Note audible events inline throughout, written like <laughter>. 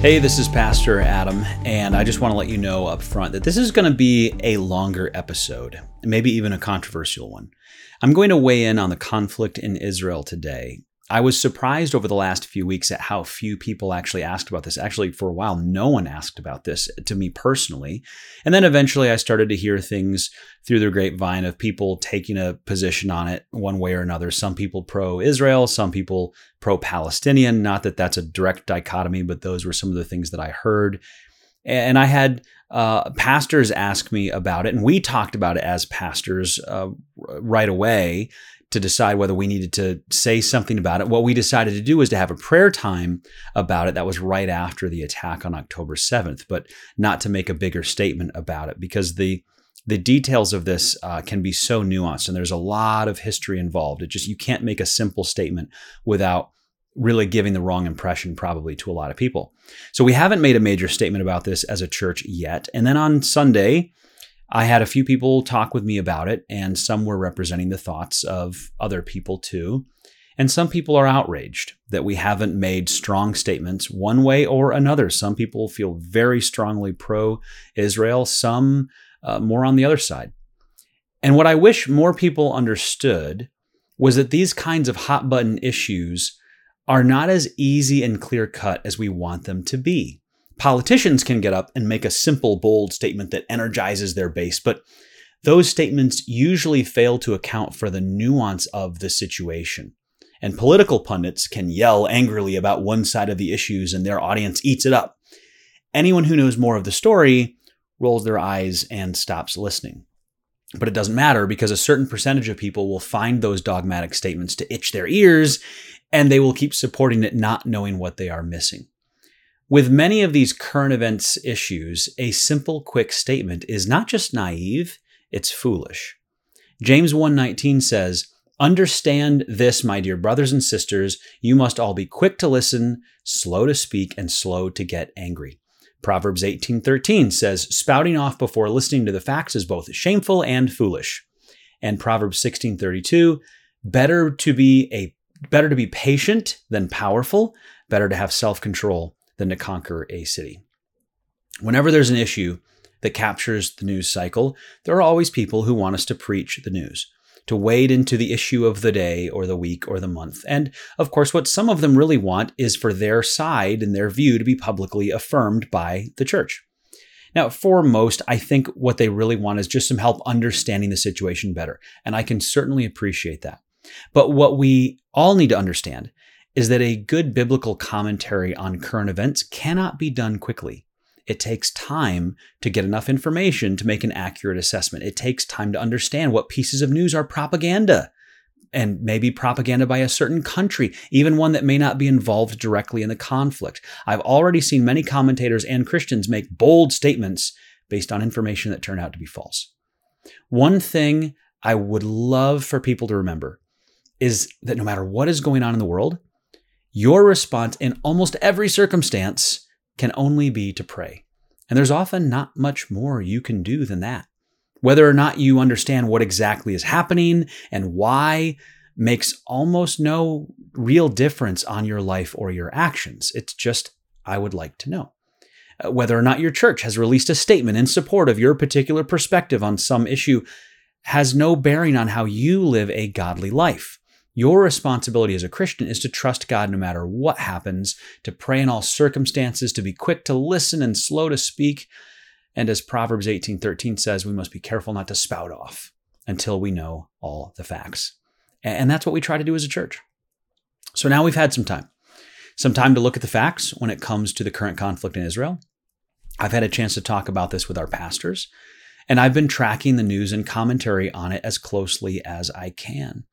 Hey, this is Pastor Adam, and I just want to let you know up front that this is going to be a longer episode, maybe even a controversial one. I'm going to weigh in on the conflict in Israel today, I was surprised over the last few weeks at how few people actually asked about this. Actually, for a while, no one asked about this to me personally. And then eventually I started to hear things through the grapevine of people taking a position on it one way or another. Some people pro Israel, some people pro Palestinian. Not that that's a direct dichotomy, but those were some of the things that I heard. And I had uh, pastors ask me about it, and we talked about it as pastors uh, right away to decide whether we needed to say something about it. What we decided to do was to have a prayer time about it. That was right after the attack on October 7th, but not to make a bigger statement about it because the the details of this uh, can be so nuanced and there's a lot of history involved. It just you can't make a simple statement without really giving the wrong impression probably to a lot of people. So we haven't made a major statement about this as a church yet. And then on Sunday, I had a few people talk with me about it, and some were representing the thoughts of other people too. And some people are outraged that we haven't made strong statements one way or another. Some people feel very strongly pro Israel, some uh, more on the other side. And what I wish more people understood was that these kinds of hot button issues are not as easy and clear cut as we want them to be. Politicians can get up and make a simple, bold statement that energizes their base, but those statements usually fail to account for the nuance of the situation. And political pundits can yell angrily about one side of the issues and their audience eats it up. Anyone who knows more of the story rolls their eyes and stops listening. But it doesn't matter because a certain percentage of people will find those dogmatic statements to itch their ears and they will keep supporting it, not knowing what they are missing. With many of these current events issues, a simple quick statement is not just naive, it's foolish. James 1:19 says, "Understand this, my dear brothers and sisters, you must all be quick to listen, slow to speak, and slow to get angry." Proverbs 18:13 says, "Spouting off before listening to the facts is both shameful and foolish." And Proverbs 16:32, "Better to be a better to be patient than powerful, better to have self-control than to conquer a city. Whenever there's an issue that captures the news cycle, there are always people who want us to preach the news, to wade into the issue of the day or the week or the month. And of course, what some of them really want is for their side and their view to be publicly affirmed by the church. Now, for most, I think what they really want is just some help understanding the situation better. And I can certainly appreciate that. But what we all need to understand is that a good biblical commentary on current events cannot be done quickly. It takes time to get enough information to make an accurate assessment. It takes time to understand what pieces of news are propaganda and maybe propaganda by a certain country, even one that may not be involved directly in the conflict. I've already seen many commentators and Christians make bold statements based on information that turn out to be false. One thing I would love for people to remember is that no matter what is going on in the world, your response in almost every circumstance can only be to pray. And there's often not much more you can do than that. Whether or not you understand what exactly is happening and why makes almost no real difference on your life or your actions. It's just, I would like to know. Uh, whether or not your church has released a statement in support of your particular perspective on some issue has no bearing on how you live a godly life. Your responsibility as a Christian is to trust God no matter what happens, to pray in all circumstances, to be quick to listen and slow to speak. And as Proverbs 18:13 says, we must be careful not to spout off until we know all the facts. And that's what we try to do as a church. So now we've had some time. Some time to look at the facts when it comes to the current conflict in Israel. I've had a chance to talk about this with our pastors, and I've been tracking the news and commentary on it as closely as I can.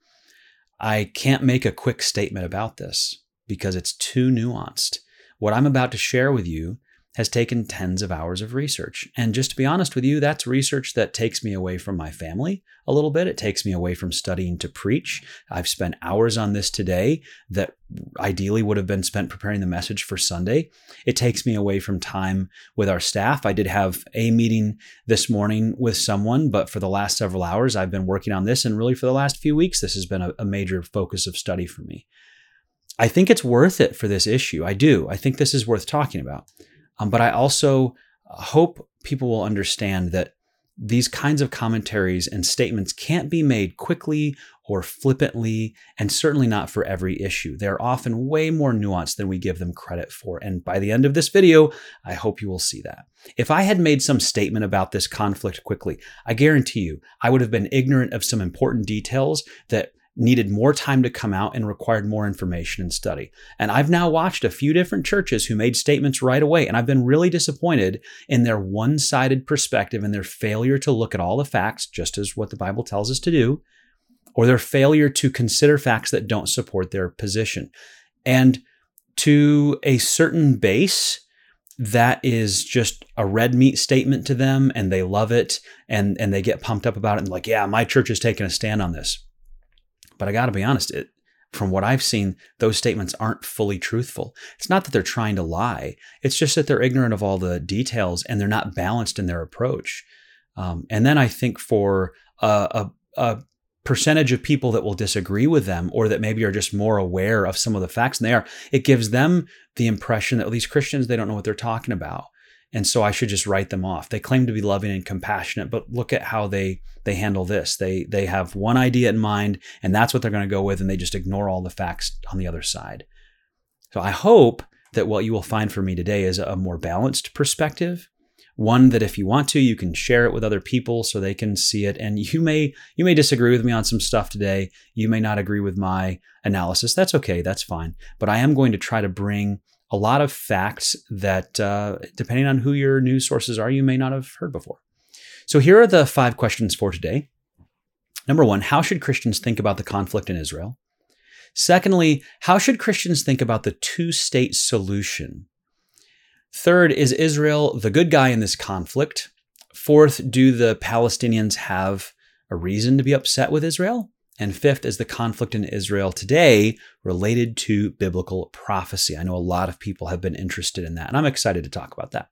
I can't make a quick statement about this because it's too nuanced. What I'm about to share with you has taken tens of hours of research. And just to be honest with you, that's research that takes me away from my family a little bit. It takes me away from studying to preach. I've spent hours on this today that ideally would have been spent preparing the message for Sunday. It takes me away from time with our staff. I did have a meeting this morning with someone, but for the last several hours, I've been working on this. And really, for the last few weeks, this has been a, a major focus of study for me. I think it's worth it for this issue. I do. I think this is worth talking about. Um, but I also hope people will understand that these kinds of commentaries and statements can't be made quickly or flippantly, and certainly not for every issue. They're often way more nuanced than we give them credit for. And by the end of this video, I hope you will see that. If I had made some statement about this conflict quickly, I guarantee you I would have been ignorant of some important details that needed more time to come out and required more information and study. And I've now watched a few different churches who made statements right away, and I've been really disappointed in their one sided perspective and their failure to look at all the facts, just as what the Bible tells us to do, or their failure to consider facts that don't support their position. And to a certain base, that is just a red meat statement to them and they love it and and they get pumped up about it and like yeah my church is taking a stand on this but I got to be honest, it, from what I've seen, those statements aren't fully truthful. It's not that they're trying to lie, it's just that they're ignorant of all the details and they're not balanced in their approach. Um, and then I think for a, a, a percentage of people that will disagree with them or that maybe are just more aware of some of the facts than they are, it gives them the impression that well, these Christians, they don't know what they're talking about and so I should just write them off. They claim to be loving and compassionate, but look at how they they handle this. They they have one idea in mind, and that's what they're going to go with, and they just ignore all the facts on the other side. So I hope that what you will find for me today is a more balanced perspective, one that if you want to, you can share it with other people so they can see it. And you may you may disagree with me on some stuff today. You may not agree with my analysis. That's okay. That's fine. But I am going to try to bring a lot of facts that, uh, depending on who your news sources are, you may not have heard before. So here are the five questions for today. Number one, how should Christians think about the conflict in Israel? Secondly, how should Christians think about the two state solution? Third, is Israel the good guy in this conflict? Fourth, do the Palestinians have a reason to be upset with Israel? And fifth is the conflict in Israel today related to biblical prophecy. I know a lot of people have been interested in that, and I'm excited to talk about that.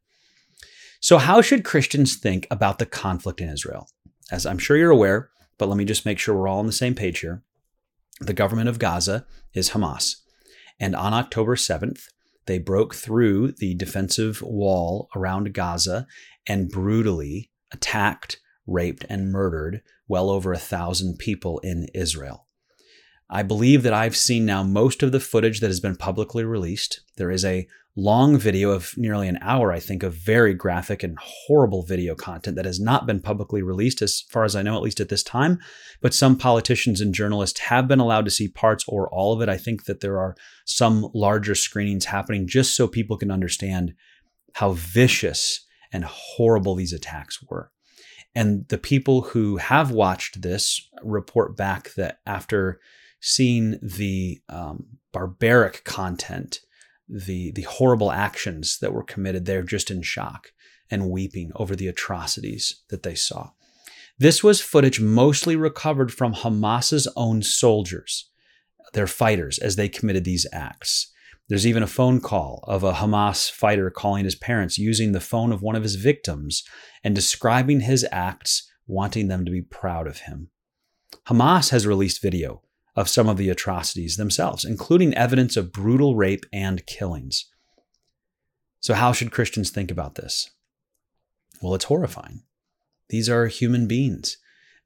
So, how should Christians think about the conflict in Israel? As I'm sure you're aware, but let me just make sure we're all on the same page here. The government of Gaza is Hamas. And on October 7th, they broke through the defensive wall around Gaza and brutally attacked raped, and murdered well over a thousand people in Israel. I believe that I've seen now most of the footage that has been publicly released. There is a long video of nearly an hour, I think, of very graphic and horrible video content that has not been publicly released, as far as I know, at least at this time. But some politicians and journalists have been allowed to see parts or all of it. I think that there are some larger screenings happening just so people can understand how vicious and horrible these attacks were. And the people who have watched this report back that after seeing the um, barbaric content, the the horrible actions that were committed, they're just in shock and weeping over the atrocities that they saw. This was footage mostly recovered from Hamas's own soldiers, their fighters, as they committed these acts. There's even a phone call of a Hamas fighter calling his parents using the phone of one of his victims and describing his acts, wanting them to be proud of him. Hamas has released video of some of the atrocities themselves, including evidence of brutal rape and killings. So, how should Christians think about this? Well, it's horrifying. These are human beings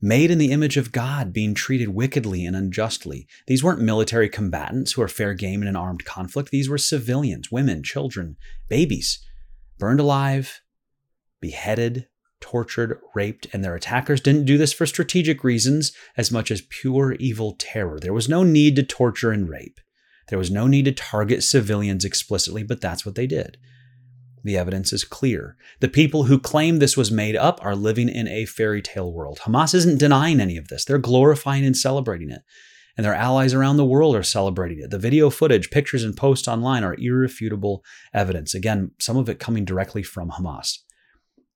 made in the image of God, being treated wickedly and unjustly. These weren't military combatants who are fair game in an armed conflict. These were civilians, women, children, babies, burned alive, beheaded, tortured, raped, and their attackers didn't do this for strategic reasons as much as pure evil terror. There was no need to torture and rape. There was no need to target civilians explicitly, but that's what they did. The evidence is clear. The people who claim this was made up are living in a fairy tale world. Hamas isn't denying any of this, they're glorifying and celebrating it. And their allies around the world are celebrating it. The video footage, pictures, and posts online are irrefutable evidence. Again, some of it coming directly from Hamas.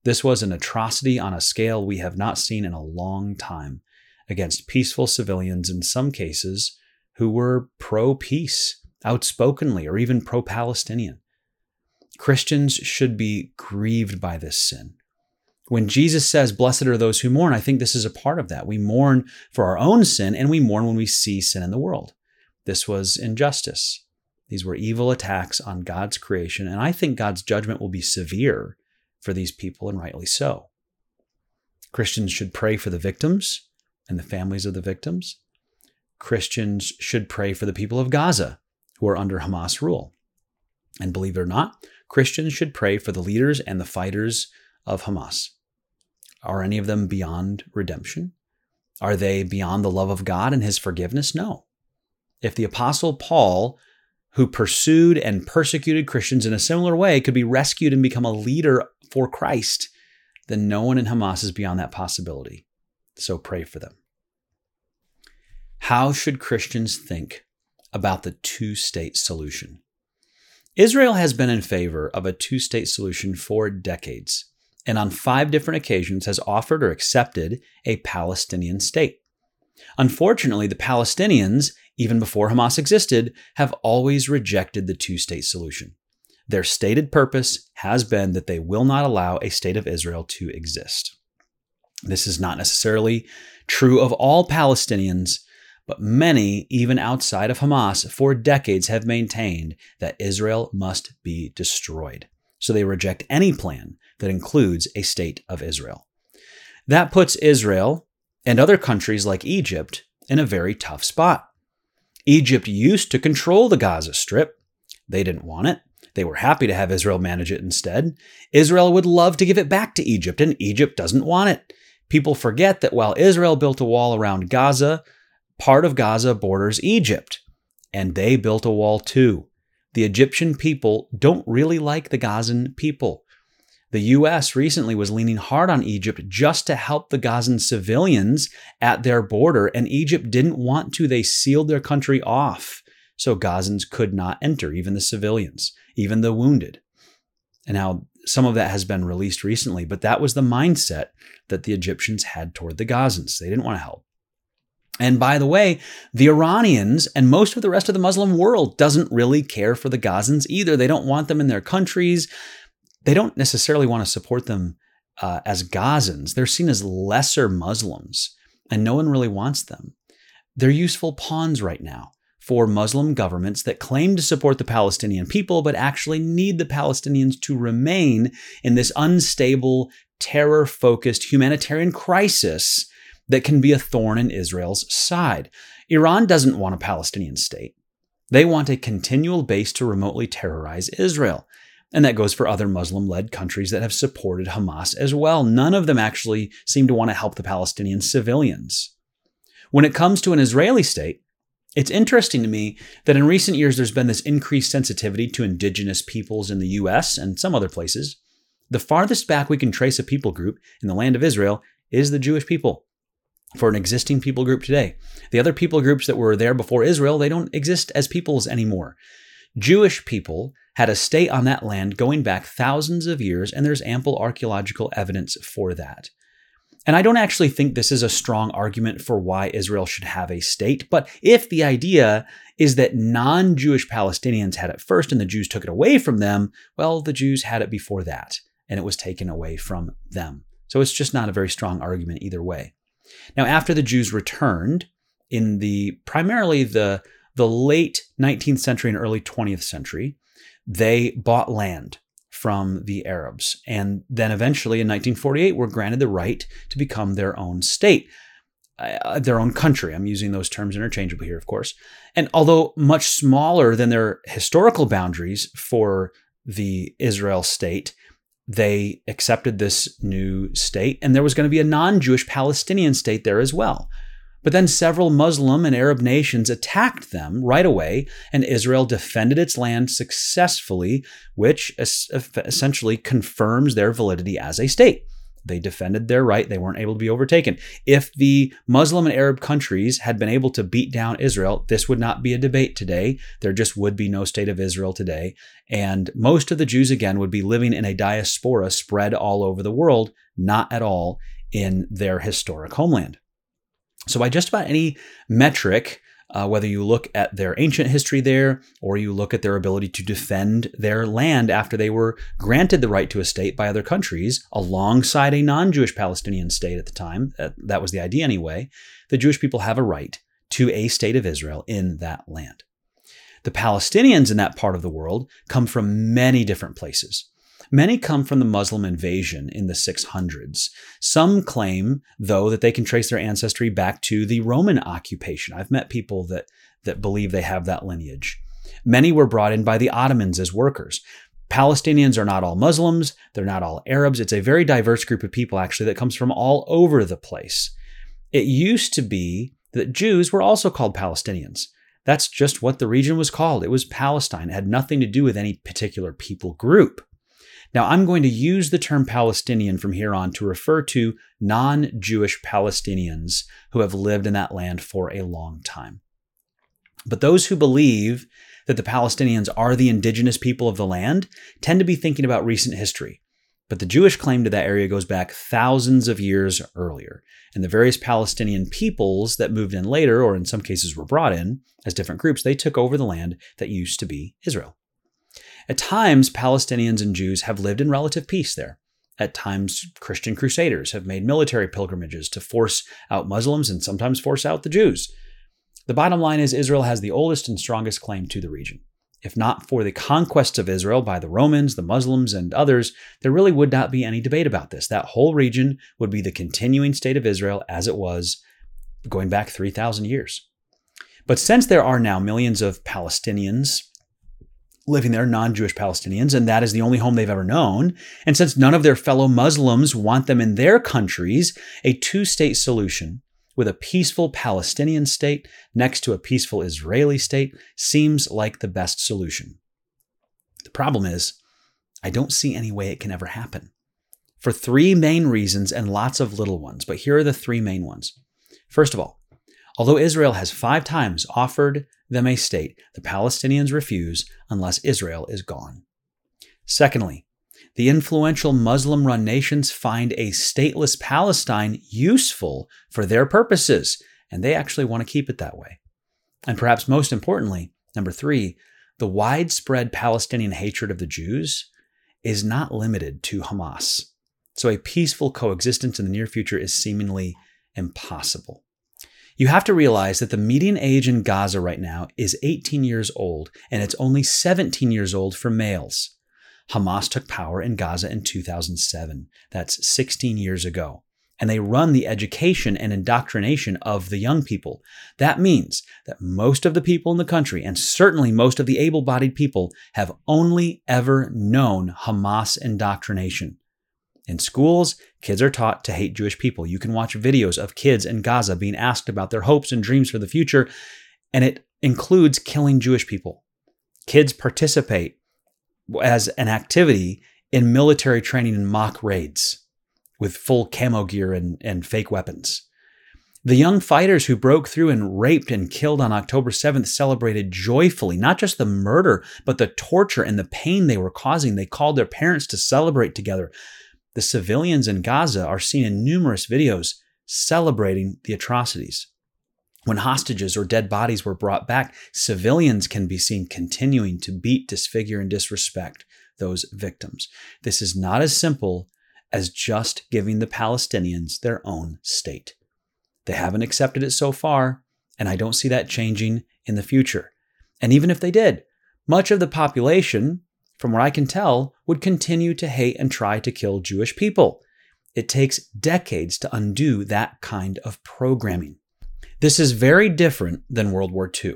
This was an atrocity on a scale we have not seen in a long time against peaceful civilians, in some cases, who were pro peace, outspokenly, or even pro Palestinian. Christians should be grieved by this sin. When Jesus says, Blessed are those who mourn, I think this is a part of that. We mourn for our own sin and we mourn when we see sin in the world. This was injustice. These were evil attacks on God's creation, and I think God's judgment will be severe for these people, and rightly so. Christians should pray for the victims and the families of the victims. Christians should pray for the people of Gaza who are under Hamas rule. And believe it or not, Christians should pray for the leaders and the fighters of Hamas. Are any of them beyond redemption? Are they beyond the love of God and his forgiveness? No. If the Apostle Paul, who pursued and persecuted Christians in a similar way, could be rescued and become a leader for Christ, then no one in Hamas is beyond that possibility. So pray for them. How should Christians think about the two state solution? Israel has been in favor of a two state solution for decades, and on five different occasions has offered or accepted a Palestinian state. Unfortunately, the Palestinians, even before Hamas existed, have always rejected the two state solution. Their stated purpose has been that they will not allow a state of Israel to exist. This is not necessarily true of all Palestinians, but many, even outside of Hamas, for decades have maintained that Israel must be destroyed. So they reject any plan that includes a state of Israel. That puts Israel and other countries like Egypt in a very tough spot. Egypt used to control the Gaza Strip. They didn't want it. They were happy to have Israel manage it instead. Israel would love to give it back to Egypt, and Egypt doesn't want it. People forget that while Israel built a wall around Gaza, part of Gaza borders Egypt, and they built a wall too. The Egyptian people don't really like the Gazan people. The US recently was leaning hard on Egypt just to help the Gazan civilians at their border, and Egypt didn't want to. They sealed their country off so Gazans could not enter, even the civilians, even the wounded. And now some of that has been released recently, but that was the mindset that the Egyptians had toward the Gazans. They didn't want to help. And by the way, the Iranians and most of the rest of the Muslim world doesn't really care for the Gazans either. They don't want them in their countries. They don't necessarily want to support them uh, as Gazans. They're seen as lesser Muslims, and no one really wants them. They're useful pawns right now for Muslim governments that claim to support the Palestinian people, but actually need the Palestinians to remain in this unstable, terror focused humanitarian crisis that can be a thorn in Israel's side. Iran doesn't want a Palestinian state. They want a continual base to remotely terrorize Israel. And that goes for other Muslim led countries that have supported Hamas as well. None of them actually seem to want to help the Palestinian civilians. When it comes to an Israeli state, it's interesting to me that in recent years there's been this increased sensitivity to indigenous peoples in the US and some other places. The farthest back we can trace a people group in the land of Israel is the Jewish people for an existing people group today. The other people groups that were there before Israel, they don't exist as peoples anymore. Jewish people had a state on that land going back thousands of years, and there's ample archaeological evidence for that. And I don't actually think this is a strong argument for why Israel should have a state, but if the idea is that non Jewish Palestinians had it first and the Jews took it away from them, well, the Jews had it before that, and it was taken away from them. So it's just not a very strong argument either way. Now, after the Jews returned in the primarily the, the late 19th century and early 20th century, they bought land from the Arabs. And then eventually in 1948 were granted the right to become their own state, uh, their own country. I'm using those terms interchangeably here, of course. And although much smaller than their historical boundaries for the Israel state, they accepted this new state, and there was going to be a non Jewish Palestinian state there as well. But then several Muslim and Arab nations attacked them right away, and Israel defended its land successfully, which essentially confirms their validity as a state. They defended their right. They weren't able to be overtaken. If the Muslim and Arab countries had been able to beat down Israel, this would not be a debate today. There just would be no state of Israel today. And most of the Jews, again, would be living in a diaspora spread all over the world, not at all in their historic homeland. So, by just about any metric, uh, whether you look at their ancient history there or you look at their ability to defend their land after they were granted the right to a state by other countries alongside a non Jewish Palestinian state at the time, uh, that was the idea anyway, the Jewish people have a right to a state of Israel in that land. The Palestinians in that part of the world come from many different places. Many come from the Muslim invasion in the 600s. Some claim, though, that they can trace their ancestry back to the Roman occupation. I've met people that, that believe they have that lineage. Many were brought in by the Ottomans as workers. Palestinians are not all Muslims, they're not all Arabs. It's a very diverse group of people, actually, that comes from all over the place. It used to be that Jews were also called Palestinians. That's just what the region was called. It was Palestine. It had nothing to do with any particular people group. Now, I'm going to use the term Palestinian from here on to refer to non Jewish Palestinians who have lived in that land for a long time. But those who believe that the Palestinians are the indigenous people of the land tend to be thinking about recent history. But the Jewish claim to that area goes back thousands of years earlier. And the various Palestinian peoples that moved in later, or in some cases were brought in as different groups, they took over the land that used to be Israel. At times, Palestinians and Jews have lived in relative peace there. At times, Christian crusaders have made military pilgrimages to force out Muslims and sometimes force out the Jews. The bottom line is Israel has the oldest and strongest claim to the region. If not for the conquests of Israel by the Romans, the Muslims, and others, there really would not be any debate about this. That whole region would be the continuing state of Israel as it was going back 3,000 years. But since there are now millions of Palestinians living there, non Jewish Palestinians, and that is the only home they've ever known. And since none of their fellow Muslims want them in their countries, a two state solution with a peaceful Palestinian state next to a peaceful Israeli state seems like the best solution. The problem is, I don't see any way it can ever happen. For three main reasons and lots of little ones, but here are the three main ones. First of all, although Israel has five times offered them a state, the Palestinians refuse unless Israel is gone. Secondly, the influential Muslim run nations find a stateless Palestine useful for their purposes, and they actually want to keep it that way. And perhaps most importantly, number three, the widespread Palestinian hatred of the Jews is not limited to Hamas. So a peaceful coexistence in the near future is seemingly impossible. You have to realize that the median age in Gaza right now is 18 years old, and it's only 17 years old for males. Hamas took power in Gaza in 2007. That's 16 years ago. And they run the education and indoctrination of the young people. That means that most of the people in the country, and certainly most of the able bodied people, have only ever known Hamas indoctrination. In schools, kids are taught to hate Jewish people. You can watch videos of kids in Gaza being asked about their hopes and dreams for the future, and it includes killing Jewish people. Kids participate as an activity in military training and mock raids with full camo gear and, and fake weapons. The young fighters who broke through and raped and killed on October 7th celebrated joyfully, not just the murder, but the torture and the pain they were causing. They called their parents to celebrate together. The civilians in Gaza are seen in numerous videos celebrating the atrocities. When hostages or dead bodies were brought back, civilians can be seen continuing to beat, disfigure, and disrespect those victims. This is not as simple as just giving the Palestinians their own state. They haven't accepted it so far, and I don't see that changing in the future. And even if they did, much of the population, from what I can tell, would continue to hate and try to kill Jewish people. It takes decades to undo that kind of programming. This is very different than World War II.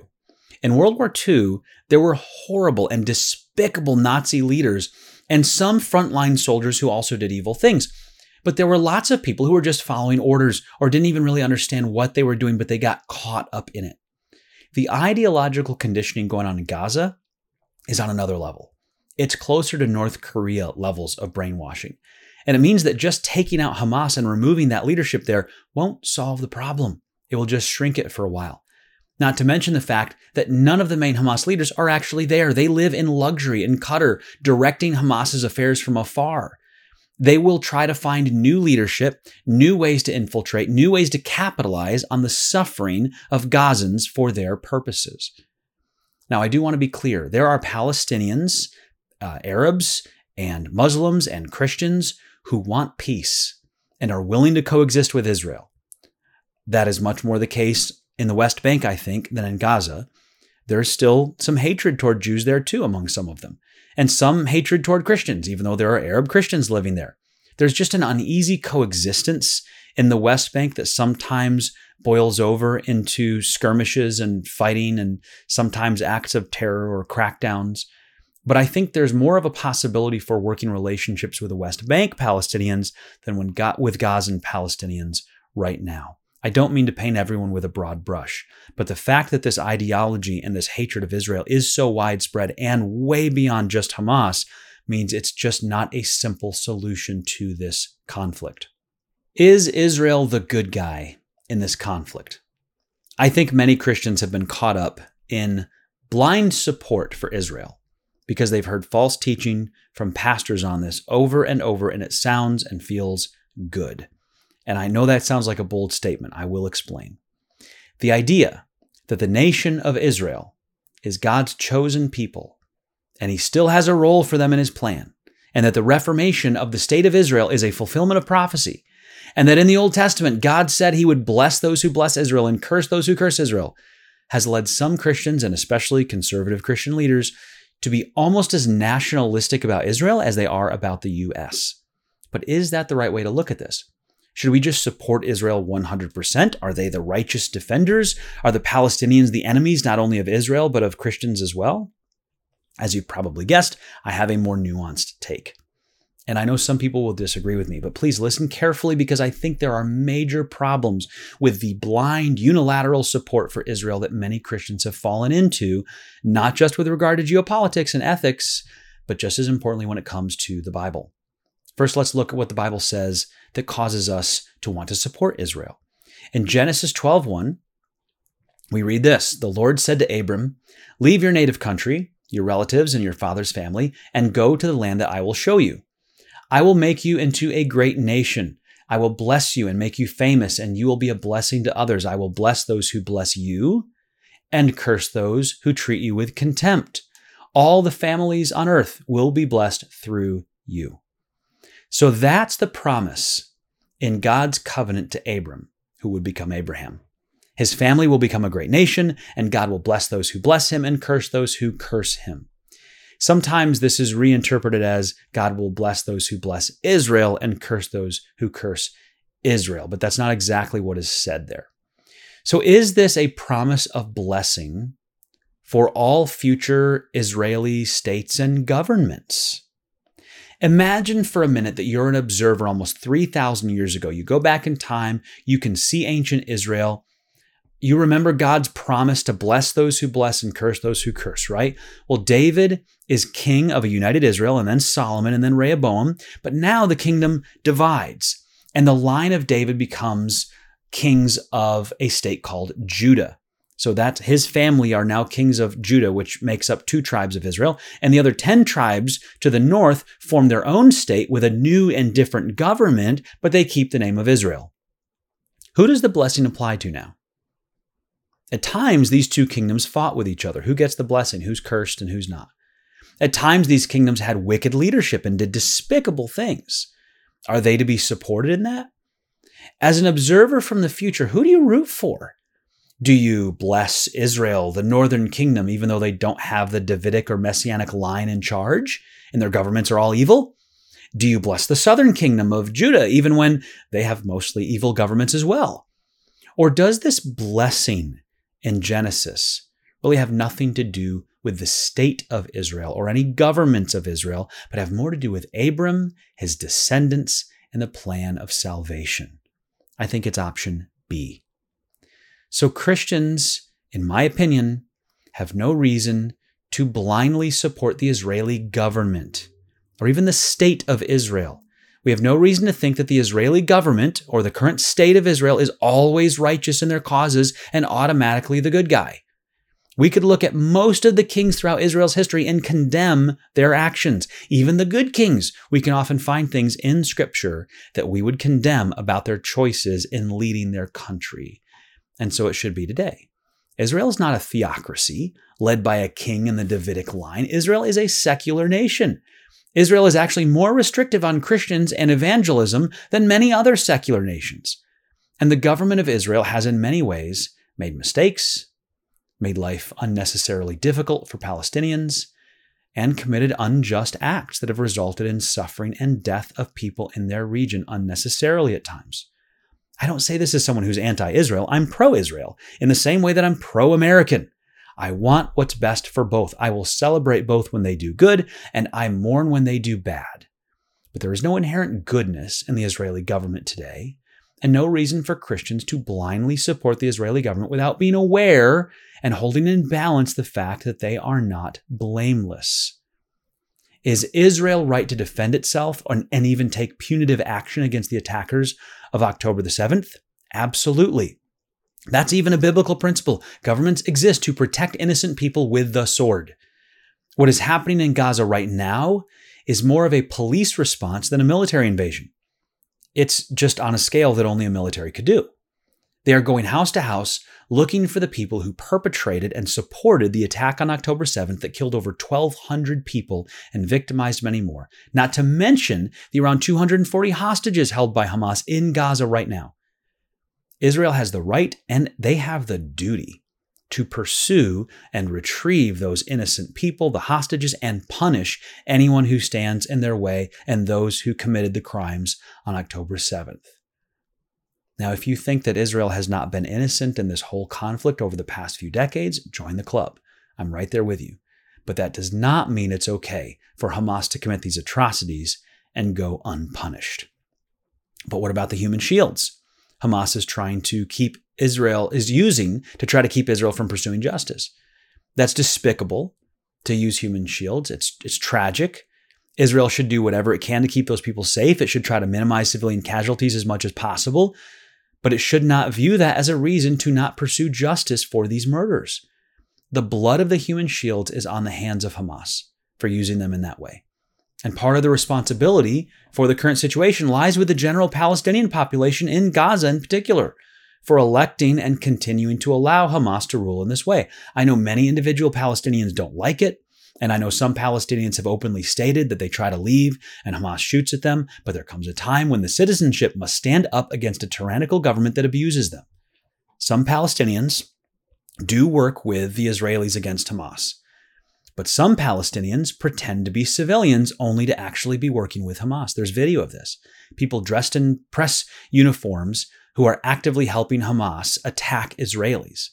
In World War II, there were horrible and despicable Nazi leaders and some frontline soldiers who also did evil things. But there were lots of people who were just following orders or didn't even really understand what they were doing, but they got caught up in it. The ideological conditioning going on in Gaza is on another level. It's closer to North Korea levels of brainwashing. And it means that just taking out Hamas and removing that leadership there won't solve the problem. It will just shrink it for a while. Not to mention the fact that none of the main Hamas leaders are actually there. They live in luxury in Qatar, directing Hamas's affairs from afar. They will try to find new leadership, new ways to infiltrate, new ways to capitalize on the suffering of Gazans for their purposes. Now, I do want to be clear there are Palestinians, uh, Arabs, and Muslims and Christians who want peace and are willing to coexist with Israel. That is much more the case in the West Bank, I think, than in Gaza. there's still some hatred toward Jews there too among some of them, and some hatred toward Christians, even though there are Arab Christians living there. There's just an uneasy coexistence in the West Bank that sometimes boils over into skirmishes and fighting and sometimes acts of terror or crackdowns. But I think there's more of a possibility for working relationships with the West Bank Palestinians than when got with Gazan Palestinians right now. I don't mean to paint everyone with a broad brush, but the fact that this ideology and this hatred of Israel is so widespread and way beyond just Hamas means it's just not a simple solution to this conflict. Is Israel the good guy in this conflict? I think many Christians have been caught up in blind support for Israel because they've heard false teaching from pastors on this over and over, and it sounds and feels good. And I know that sounds like a bold statement. I will explain. The idea that the nation of Israel is God's chosen people, and he still has a role for them in his plan, and that the reformation of the state of Israel is a fulfillment of prophecy, and that in the Old Testament, God said he would bless those who bless Israel and curse those who curse Israel, has led some Christians, and especially conservative Christian leaders, to be almost as nationalistic about Israel as they are about the U.S. But is that the right way to look at this? Should we just support Israel 100%? Are they the righteous defenders? Are the Palestinians the enemies not only of Israel, but of Christians as well? As you've probably guessed, I have a more nuanced take. And I know some people will disagree with me, but please listen carefully because I think there are major problems with the blind unilateral support for Israel that many Christians have fallen into, not just with regard to geopolitics and ethics, but just as importantly when it comes to the Bible. First, let's look at what the Bible says that causes us to want to support Israel. In Genesis 12:1, we read this: "The Lord said to Abram, "Leave your native country, your relatives and your father's family, and go to the land that I will show you. I will make you into a great nation. I will bless you and make you famous, and you will be a blessing to others. I will bless those who bless you, and curse those who treat you with contempt. All the families on earth will be blessed through you." So that's the promise in God's covenant to Abram, who would become Abraham. His family will become a great nation, and God will bless those who bless him and curse those who curse him. Sometimes this is reinterpreted as God will bless those who bless Israel and curse those who curse Israel, but that's not exactly what is said there. So, is this a promise of blessing for all future Israeli states and governments? Imagine for a minute that you're an observer almost 3,000 years ago. You go back in time, you can see ancient Israel. You remember God's promise to bless those who bless and curse those who curse, right? Well, David is king of a united Israel, and then Solomon, and then Rehoboam. But now the kingdom divides, and the line of David becomes kings of a state called Judah. So that his family are now kings of Judah, which makes up two tribes of Israel. And the other 10 tribes to the north form their own state with a new and different government, but they keep the name of Israel. Who does the blessing apply to now? At times, these two kingdoms fought with each other. Who gets the blessing? Who's cursed and who's not? At times, these kingdoms had wicked leadership and did despicable things. Are they to be supported in that? As an observer from the future, who do you root for? Do you bless Israel, the northern kingdom, even though they don't have the Davidic or messianic line in charge and their governments are all evil? Do you bless the southern kingdom of Judah, even when they have mostly evil governments as well? Or does this blessing in Genesis really have nothing to do with the state of Israel or any governments of Israel, but have more to do with Abram, his descendants, and the plan of salvation? I think it's option B. So Christians, in my opinion, have no reason to blindly support the Israeli government or even the state of Israel. We have no reason to think that the Israeli government or the current state of Israel is always righteous in their causes and automatically the good guy. We could look at most of the kings throughout Israel's history and condemn their actions. Even the good kings, we can often find things in scripture that we would condemn about their choices in leading their country. And so it should be today. Israel is not a theocracy led by a king in the Davidic line. Israel is a secular nation. Israel is actually more restrictive on Christians and evangelism than many other secular nations. And the government of Israel has, in many ways, made mistakes, made life unnecessarily difficult for Palestinians, and committed unjust acts that have resulted in suffering and death of people in their region unnecessarily at times. I don't say this as someone who's anti Israel. I'm pro Israel in the same way that I'm pro American. I want what's best for both. I will celebrate both when they do good, and I mourn when they do bad. But there is no inherent goodness in the Israeli government today, and no reason for Christians to blindly support the Israeli government without being aware and holding in balance the fact that they are not blameless. Is Israel right to defend itself and even take punitive action against the attackers of October the 7th? Absolutely. That's even a biblical principle. Governments exist to protect innocent people with the sword. What is happening in Gaza right now is more of a police response than a military invasion. It's just on a scale that only a military could do. They are going house to house looking for the people who perpetrated and supported the attack on October 7th that killed over 1,200 people and victimized many more, not to mention the around 240 hostages held by Hamas in Gaza right now. Israel has the right and they have the duty to pursue and retrieve those innocent people, the hostages, and punish anyone who stands in their way and those who committed the crimes on October 7th. Now, if you think that Israel has not been innocent in this whole conflict over the past few decades, join the club. I'm right there with you. But that does not mean it's okay for Hamas to commit these atrocities and go unpunished. But what about the human shields? Hamas is trying to keep Israel is using to try to keep Israel from pursuing justice. That's despicable to use human shields. It's it's tragic. Israel should do whatever it can to keep those people safe. It should try to minimize civilian casualties as much as possible, but it should not view that as a reason to not pursue justice for these murders. The blood of the human shields is on the hands of Hamas for using them in that way. And part of the responsibility for the current situation lies with the general Palestinian population in Gaza in particular for electing and continuing to allow Hamas to rule in this way. I know many individual Palestinians don't like it. And I know some Palestinians have openly stated that they try to leave and Hamas shoots at them, but there comes a time when the citizenship must stand up against a tyrannical government that abuses them. Some Palestinians do work with the Israelis against Hamas, but some Palestinians pretend to be civilians only to actually be working with Hamas. There's video of this. People dressed in press uniforms who are actively helping Hamas attack Israelis.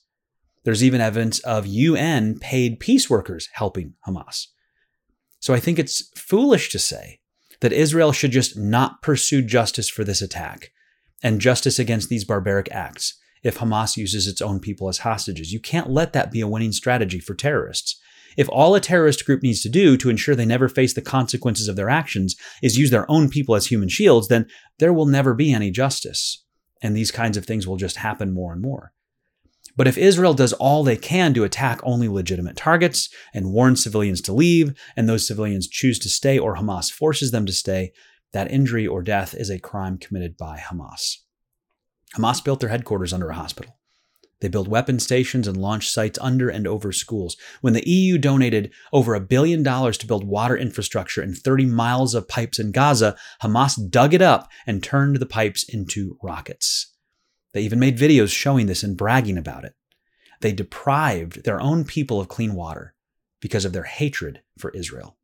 There's even evidence of UN paid peace workers helping Hamas. So I think it's foolish to say that Israel should just not pursue justice for this attack and justice against these barbaric acts if Hamas uses its own people as hostages. You can't let that be a winning strategy for terrorists. If all a terrorist group needs to do to ensure they never face the consequences of their actions is use their own people as human shields, then there will never be any justice and these kinds of things will just happen more and more. But if Israel does all they can to attack only legitimate targets and warn civilians to leave, and those civilians choose to stay or Hamas forces them to stay, that injury or death is a crime committed by Hamas. Hamas built their headquarters under a hospital. They built weapon stations and launch sites under and over schools. When the EU donated over a billion dollars to build water infrastructure and 30 miles of pipes in Gaza, Hamas dug it up and turned the pipes into rockets. They even made videos showing this and bragging about it. They deprived their own people of clean water because of their hatred for Israel.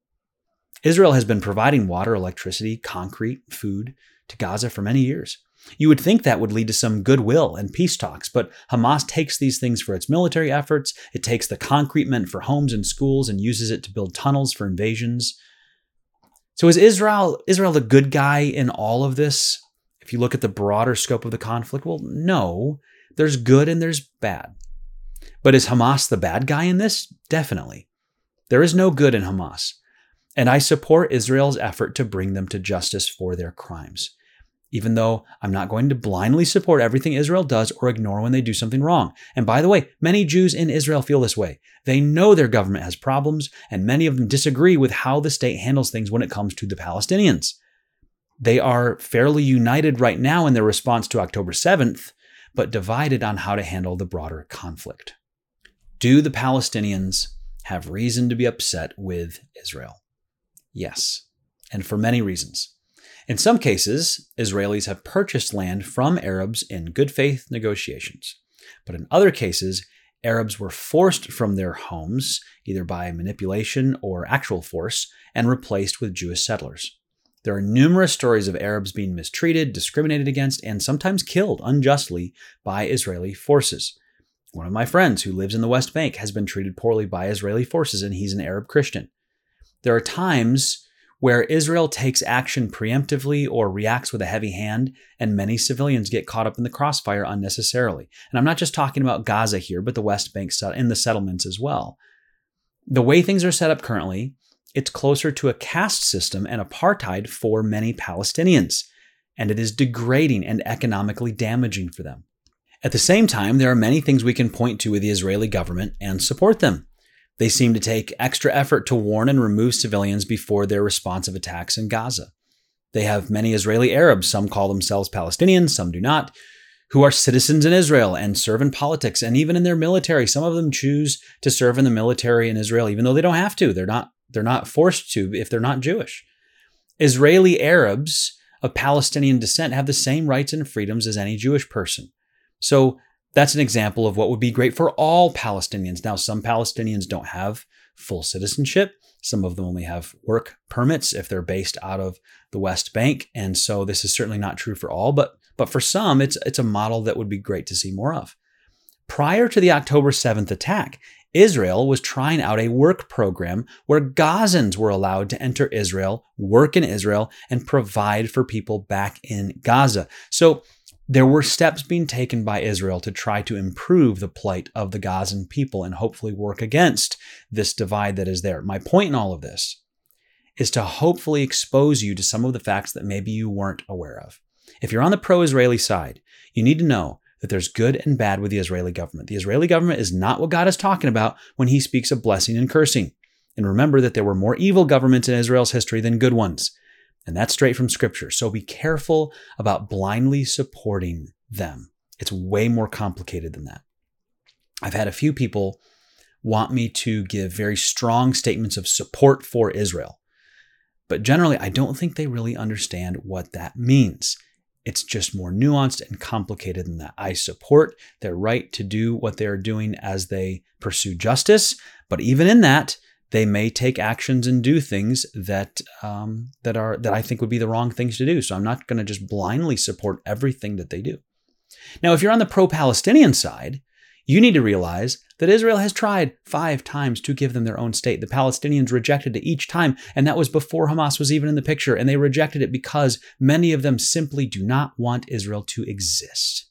Israel has been providing water, electricity, concrete, food to Gaza for many years. You would think that would lead to some goodwill and peace talks, but Hamas takes these things for its military efforts. It takes the concrete meant for homes and schools and uses it to build tunnels for invasions. So is Israel Israel the good guy in all of this? If you look at the broader scope of the conflict, well, no. There's good and there's bad. But is Hamas the bad guy in this? Definitely. There is no good in Hamas. And I support Israel's effort to bring them to justice for their crimes even though I'm not going to blindly support everything Israel does or ignore when they do something wrong. And by the way, many Jews in Israel feel this way. They know their government has problems, and many of them disagree with how the state handles things when it comes to the Palestinians. They are fairly united right now in their response to October 7th, but divided on how to handle the broader conflict. Do the Palestinians have reason to be upset with Israel? Yes, and for many reasons. In some cases, Israelis have purchased land from Arabs in good faith negotiations. But in other cases, Arabs were forced from their homes, either by manipulation or actual force, and replaced with Jewish settlers. There are numerous stories of Arabs being mistreated, discriminated against, and sometimes killed unjustly by Israeli forces. One of my friends who lives in the West Bank has been treated poorly by Israeli forces, and he's an Arab Christian. There are times where Israel takes action preemptively or reacts with a heavy hand, and many civilians get caught up in the crossfire unnecessarily. And I'm not just talking about Gaza here, but the West Bank in the settlements as well. The way things are set up currently, it's closer to a caste system and apartheid for many Palestinians, and it is degrading and economically damaging for them. At the same time, there are many things we can point to with the Israeli government and support them. They seem to take extra effort to warn and remove civilians before their responsive attacks in Gaza. They have many Israeli Arabs, some call themselves Palestinians, some do not, who are citizens in Israel and serve in politics and even in their military. Some of them choose to serve in the military in Israel, even though they don't have to. They're not, they're not forced to if they're not Jewish. Israeli Arabs of Palestinian descent have the same rights and freedoms as any Jewish person. So that's an example of what would be great for all Palestinians. Now, some Palestinians don't have full citizenship. Some of them only have work permits if they're based out of the West Bank. And so this is certainly not true for all, but but for some, it's it's a model that would be great to see more of. Prior to the October 7th attack, Israel was trying out a work program where Gazans were allowed to enter Israel, work in Israel, and provide for people back in Gaza. So there were steps being taken by Israel to try to improve the plight of the Gazan people and hopefully work against this divide that is there. My point in all of this is to hopefully expose you to some of the facts that maybe you weren't aware of. If you're on the pro Israeli side, you need to know that there's good and bad with the Israeli government. The Israeli government is not what God is talking about when he speaks of blessing and cursing. And remember that there were more evil governments in Israel's history than good ones. And that's straight from scripture. So be careful about blindly supporting them. It's way more complicated than that. I've had a few people want me to give very strong statements of support for Israel. But generally, I don't think they really understand what that means. It's just more nuanced and complicated than that. I support their right to do what they are doing as they pursue justice, but even in that, they may take actions and do things that um, that are that I think would be the wrong things to do. So I'm not going to just blindly support everything that they do. Now, if you're on the pro-Palestinian side, you need to realize that Israel has tried five times to give them their own state. The Palestinians rejected it each time, and that was before Hamas was even in the picture. And they rejected it because many of them simply do not want Israel to exist.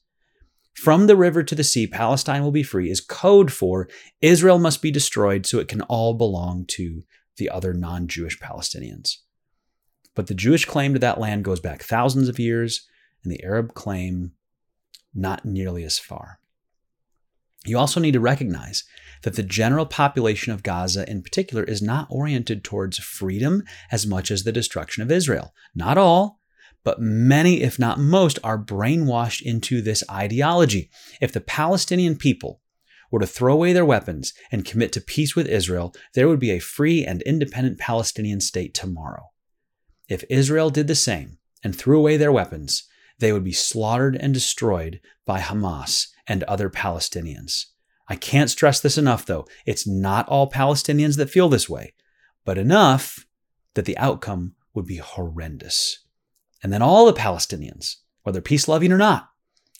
From the river to the sea, Palestine will be free is code for Israel must be destroyed so it can all belong to the other non Jewish Palestinians. But the Jewish claim to that land goes back thousands of years, and the Arab claim not nearly as far. You also need to recognize that the general population of Gaza in particular is not oriented towards freedom as much as the destruction of Israel. Not all, but many, if not most, are brainwashed into this ideology. If the Palestinian people were to throw away their weapons and commit to peace with Israel, there would be a free and independent Palestinian state tomorrow. If Israel did the same and threw away their weapons, they would be slaughtered and destroyed by Hamas and other Palestinians. I can't stress this enough, though. It's not all Palestinians that feel this way, but enough that the outcome would be horrendous. And then all the Palestinians, whether peace loving or not,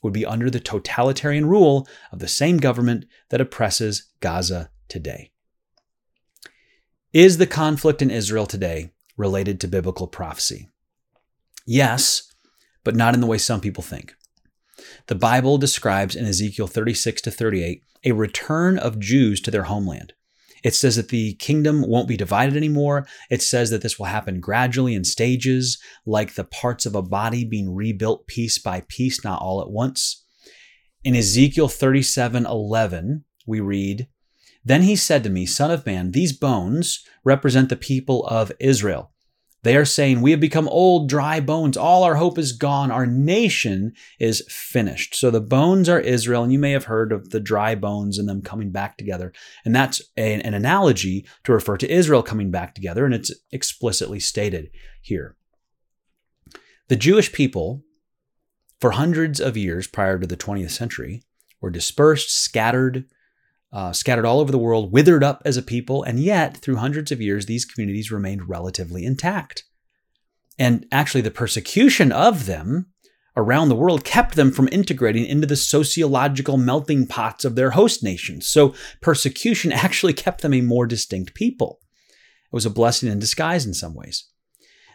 would be under the totalitarian rule of the same government that oppresses Gaza today. Is the conflict in Israel today related to biblical prophecy? Yes, but not in the way some people think. The Bible describes in Ezekiel 36 to 38 a return of Jews to their homeland. It says that the kingdom won't be divided anymore. It says that this will happen gradually in stages, like the parts of a body being rebuilt piece by piece, not all at once. In Ezekiel 37 11, we read, Then he said to me, Son of man, these bones represent the people of Israel. They are saying, We have become old, dry bones. All our hope is gone. Our nation is finished. So the bones are Israel, and you may have heard of the dry bones and them coming back together. And that's an, an analogy to refer to Israel coming back together, and it's explicitly stated here. The Jewish people, for hundreds of years prior to the 20th century, were dispersed, scattered, uh, scattered all over the world, withered up as a people, and yet, through hundreds of years, these communities remained relatively intact. And actually, the persecution of them around the world kept them from integrating into the sociological melting pots of their host nations. So, persecution <laughs> actually kept them a more distinct people. It was a blessing in disguise in some ways.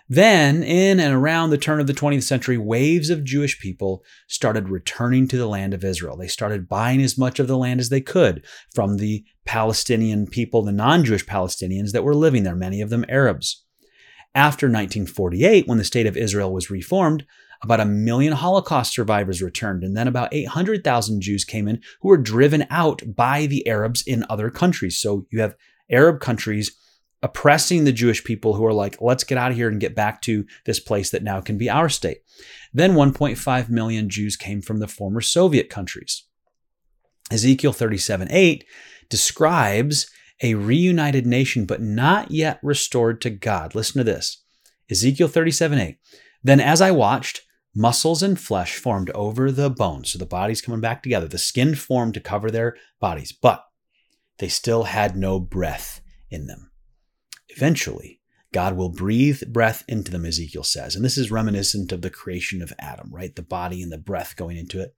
Then, in and around the turn of the 20th century, waves of Jewish people started returning to the land of Israel. They started buying as much of the land as they could from the Palestinian people, the non Jewish Palestinians that were living there, many of them Arabs. After 1948, when the state of Israel was reformed, about a million Holocaust survivors returned, and then about 800,000 Jews came in who were driven out by the Arabs in other countries. So you have Arab countries oppressing the Jewish people who are like, let's get out of here and get back to this place that now can be our state. Then 1.5 million Jews came from the former Soviet countries. Ezekiel 37 8 describes a reunited nation, but not yet restored to God. Listen to this Ezekiel 37 8. Then as I watched, muscles and flesh formed over the bones. So the body's coming back together. The skin formed to cover their bodies, but they still had no breath in them. Eventually, God will breathe breath into them, Ezekiel says. And this is reminiscent of the creation of Adam, right? The body and the breath going into it.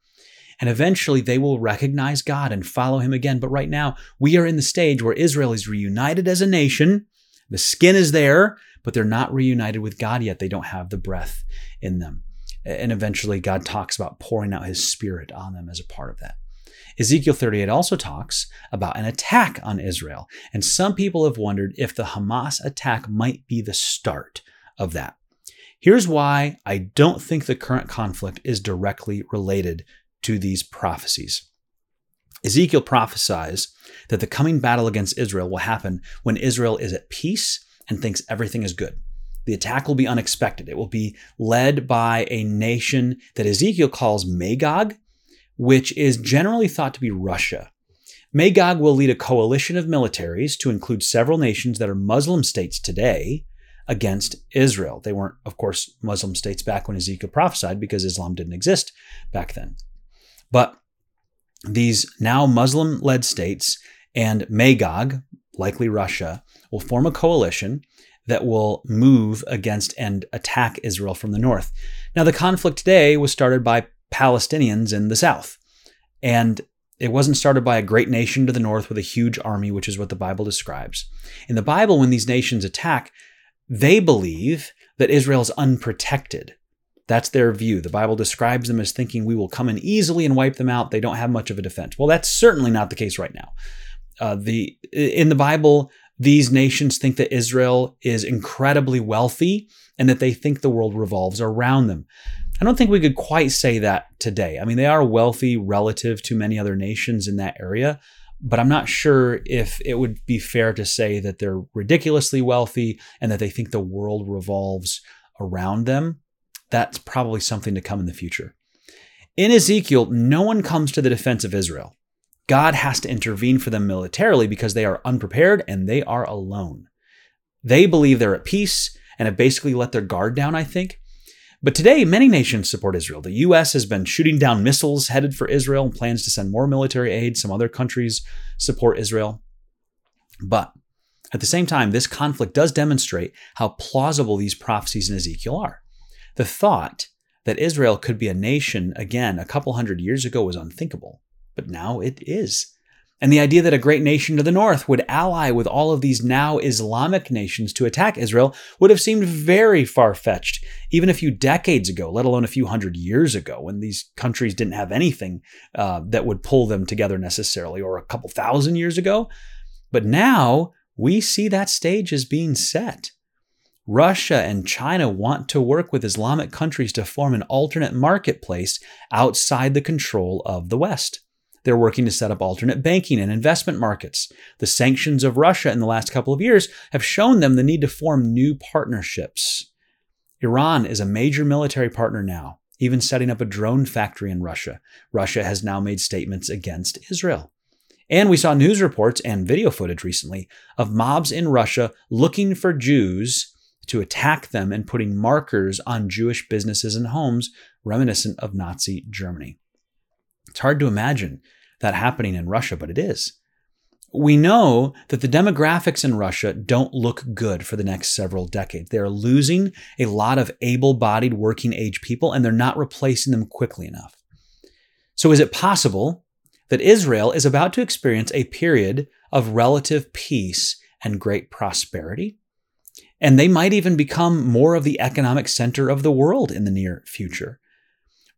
And eventually they will recognize God and follow him again. But right now, we are in the stage where Israel is reunited as a nation. The skin is there, but they're not reunited with God yet. They don't have the breath in them. And eventually, God talks about pouring out his spirit on them as a part of that. Ezekiel 38 also talks about an attack on Israel. And some people have wondered if the Hamas attack might be the start of that. Here's why I don't think the current conflict is directly related to these prophecies. Ezekiel prophesies that the coming battle against Israel will happen when Israel is at peace and thinks everything is good. The attack will be unexpected. It will be led by a nation that Ezekiel calls Magog, which is generally thought to be Russia. Magog will lead a coalition of militaries to include several nations that are Muslim states today against Israel. They weren't, of course, Muslim states back when Ezekiel prophesied because Islam didn't exist back then. But these now Muslim led states and Magog, likely Russia, will form a coalition that will move against and attack Israel from the north. Now, the conflict today was started by Palestinians in the south. And it wasn't started by a great nation to the north with a huge army, which is what the Bible describes. In the Bible, when these nations attack, they believe that Israel is unprotected. That's their view. The Bible describes them as thinking we will come in easily and wipe them out. They don't have much of a defense. Well, that's certainly not the case right now. Uh, the in the Bible, these nations think that Israel is incredibly wealthy and that they think the world revolves around them. I don't think we could quite say that today. I mean, they are wealthy relative to many other nations in that area, but I'm not sure if it would be fair to say that they're ridiculously wealthy and that they think the world revolves around them. That's probably something to come in the future. In Ezekiel, no one comes to the defense of Israel. God has to intervene for them militarily because they are unprepared and they are alone. They believe they're at peace and have basically let their guard down, I think. But today, many nations support Israel. The U.S. has been shooting down missiles headed for Israel and plans to send more military aid. Some other countries support Israel. But at the same time, this conflict does demonstrate how plausible these prophecies in Ezekiel are. The thought that Israel could be a nation again a couple hundred years ago was unthinkable, but now it is. And the idea that a great nation to the north would ally with all of these now Islamic nations to attack Israel would have seemed very far fetched, even a few decades ago, let alone a few hundred years ago, when these countries didn't have anything uh, that would pull them together necessarily, or a couple thousand years ago. But now we see that stage as being set. Russia and China want to work with Islamic countries to form an alternate marketplace outside the control of the West. They're working to set up alternate banking and investment markets. The sanctions of Russia in the last couple of years have shown them the need to form new partnerships. Iran is a major military partner now, even setting up a drone factory in Russia. Russia has now made statements against Israel. And we saw news reports and video footage recently of mobs in Russia looking for Jews to attack them and putting markers on Jewish businesses and homes reminiscent of Nazi Germany. It's hard to imagine that happening in Russia, but it is. we know that the demographics in Russia don't look good for the next several decades. They're losing a lot of able bodied working age people and they're not replacing them quickly enough. So, is it possible that Israel is about to experience a period of relative peace and great prosperity? And they might even become more of the economic center of the world in the near future.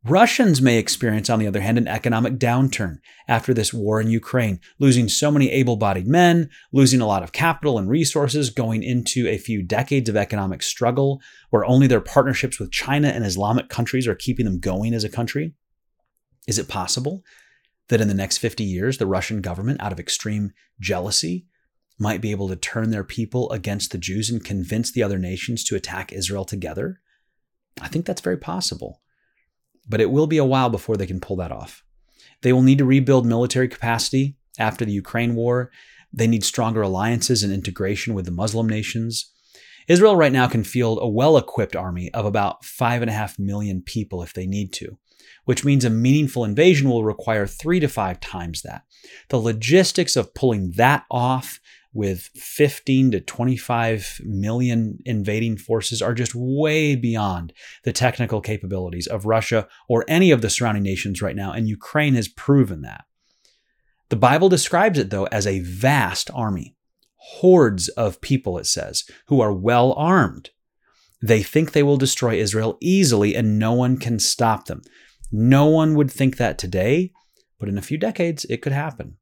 Russians may experience, on the other hand, an economic downturn after this war in Ukraine, losing so many able bodied men, losing a lot of capital and resources, going into a few decades of economic struggle where only their partnerships with China and Islamic countries are keeping them going as a country. Is it possible that in the next 50 years, the Russian government, out of extreme jealousy, might be able to turn their people against the Jews and convince the other nations to attack Israel together? I think that's very possible but it will be a while before they can pull that off. They will need to rebuild military capacity after the Ukraine war. They need stronger alliances and integration with the Muslim nations. Israel right now can field a well equipped army of about 5.5 million people if they need to, which means a meaningful invasion will require three to five times that. The logistics of pulling that off with 15 to 25 million invading forces are just way beyond the technical capabilities of Russia or any of the surrounding nations right now, and Ukraine has proven that. The Bible describes it, though, as a vast army, hordes of people, it says, who are well armed. They think they will destroy Israel easily, and no one can stop them. No one would think that today, but in a few decades, it could happen.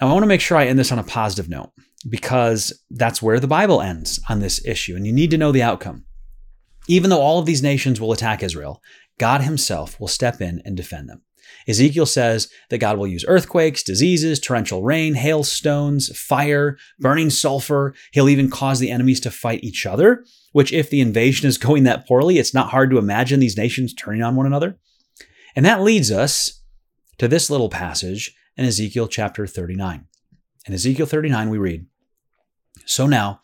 Now, I want to make sure I end this on a positive note because that's where the Bible ends on this issue, and you need to know the outcome. Even though all of these nations will attack Israel, God Himself will step in and defend them. Ezekiel says that God will use earthquakes, diseases, torrential rain, hailstones, fire, burning sulfur. He'll even cause the enemies to fight each other, which, if the invasion is <laughs> going that poorly, it's not hard to imagine these nations turning on one another. And that leads us to this little passage in Ezekiel chapter 39. In Ezekiel 39, we read So now,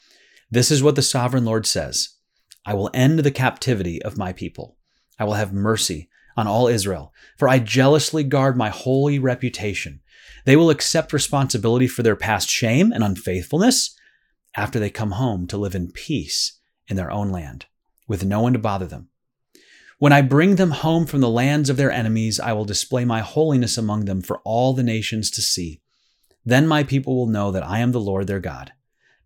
this is what the sovereign Lord says I will end the captivity of my people. I will have mercy on all Israel, for I jealously guard my holy reputation. They will accept responsibility for their past shame and unfaithfulness after they come home to live in peace in their own land, with no one to bother them. When I bring them home from the lands of their enemies, I will display my holiness among them for all the nations to see. Then my people will know that I am the Lord their God,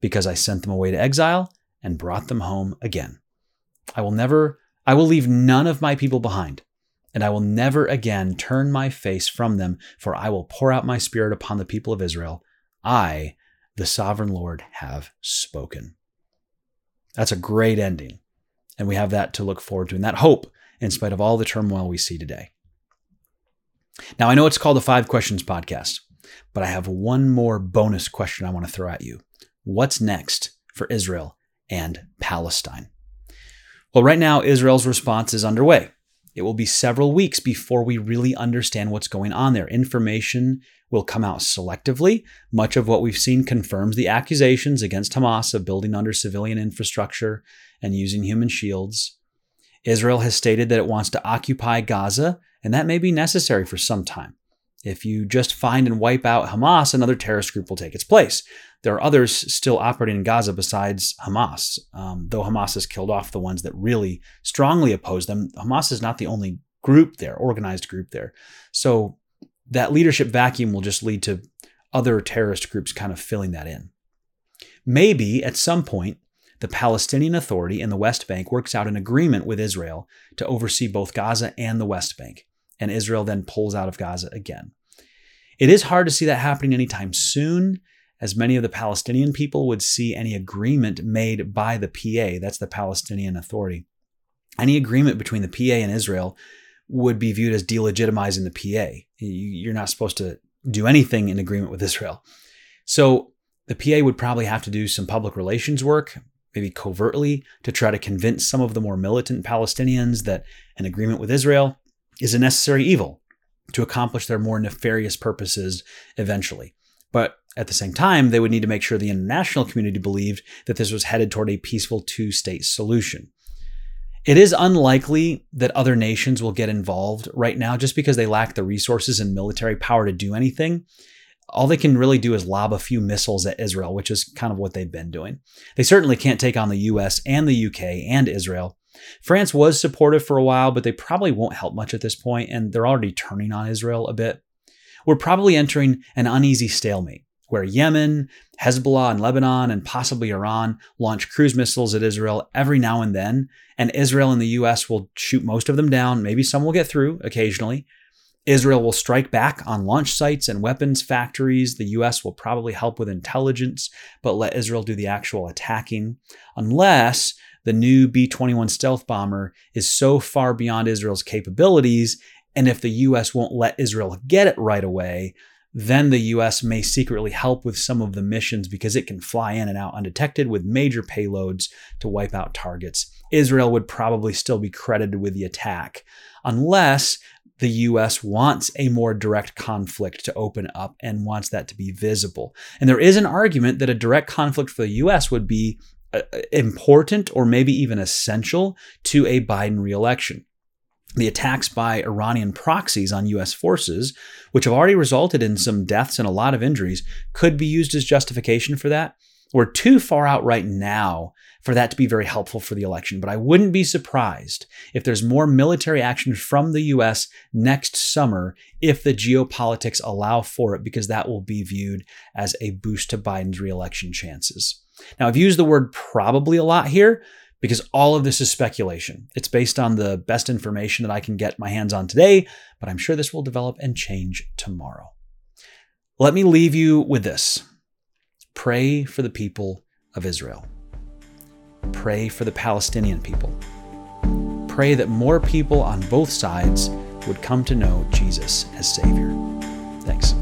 because I sent them away to exile and brought them home again. I will never, I will leave none of my people behind, and I will never again turn my face from them, for I will pour out my spirit upon the people of Israel. I, the sovereign Lord, have spoken. That's a great ending. And we have that to look forward to, and that hope in spite of all the turmoil we see today. Now, I know it's called the Five Questions Podcast, but I have one more bonus question I want to throw at you. What's next for Israel and Palestine? Well, right now, Israel's response is underway. It will be several weeks before we really understand what's going on there. Information will come out selectively. Much of what we've seen confirms the accusations against Hamas of building under civilian infrastructure and using human shields. Israel has stated that it wants to occupy Gaza, and that may be necessary for some time. If you just find and wipe out Hamas, another terrorist group will take its place. There are others still operating in Gaza besides Hamas. Um, though Hamas has killed off the ones that really strongly oppose them, Hamas is not the only group there, organized group there. So that leadership vacuum will just lead to other terrorist groups kind of filling that in. Maybe at some point, the Palestinian Authority in the West Bank works out an agreement with Israel to oversee both Gaza and the West Bank, and Israel then pulls out of Gaza again. It is hard to see that happening anytime soon, as many of the Palestinian people would see any agreement made by the PA, that's the Palestinian Authority. Any agreement between the PA and Israel would be viewed as delegitimizing the PA. You're not supposed to do anything in agreement with Israel. So the PA would probably have to do some public relations work, maybe covertly, to try to convince some of the more militant Palestinians that an agreement with Israel is a necessary evil to accomplish their more nefarious purposes eventually. But at the same time, they would need to make sure the international community believed that this was headed toward a peaceful two state solution. It is unlikely that other nations will get involved right now just because they lack the resources and military power to do anything. All they can really do is lob a few missiles at Israel, which is kind of what they've been doing. They certainly can't take on the US and the UK and Israel. France was supportive for a while, but they probably won't help much at this point, and they're already turning on Israel a bit. We're probably entering an uneasy stalemate where Yemen, Hezbollah, and Lebanon, and possibly Iran launch cruise missiles at Israel every now and then, and Israel and the US will shoot most of them down. Maybe some will get through occasionally. Israel will strike back on launch sites and weapons factories. The US will probably help with intelligence, but let Israel do the actual attacking, unless the new B 21 stealth bomber is so far beyond Israel's capabilities. And if the US won't let Israel get it right away, then the US may secretly help with some of the missions because it can fly in and out undetected with major payloads to wipe out targets. Israel would probably still be credited with the attack, unless the US wants a more direct conflict to open up and wants that to be visible. And there is an argument that a direct conflict for the US would be uh, important or maybe even essential to a Biden reelection. The attacks by Iranian proxies on US forces, which have already resulted in some deaths and a lot of injuries, could be used as justification for that. We're too far out right now for that to be very helpful for the election, but I wouldn't be surprised if there's more military action from the US next summer if the geopolitics allow for it, because that will be viewed as a boost to Biden's reelection chances. Now, I've used the word probably a lot here because all of this is speculation. It's based on the best information that I can get my hands on today, but I'm sure this will develop and change tomorrow. Let me leave you with this pray for the people of Israel, pray for the Palestinian people, pray that more people on both sides would come to know Jesus as Savior. Thanks.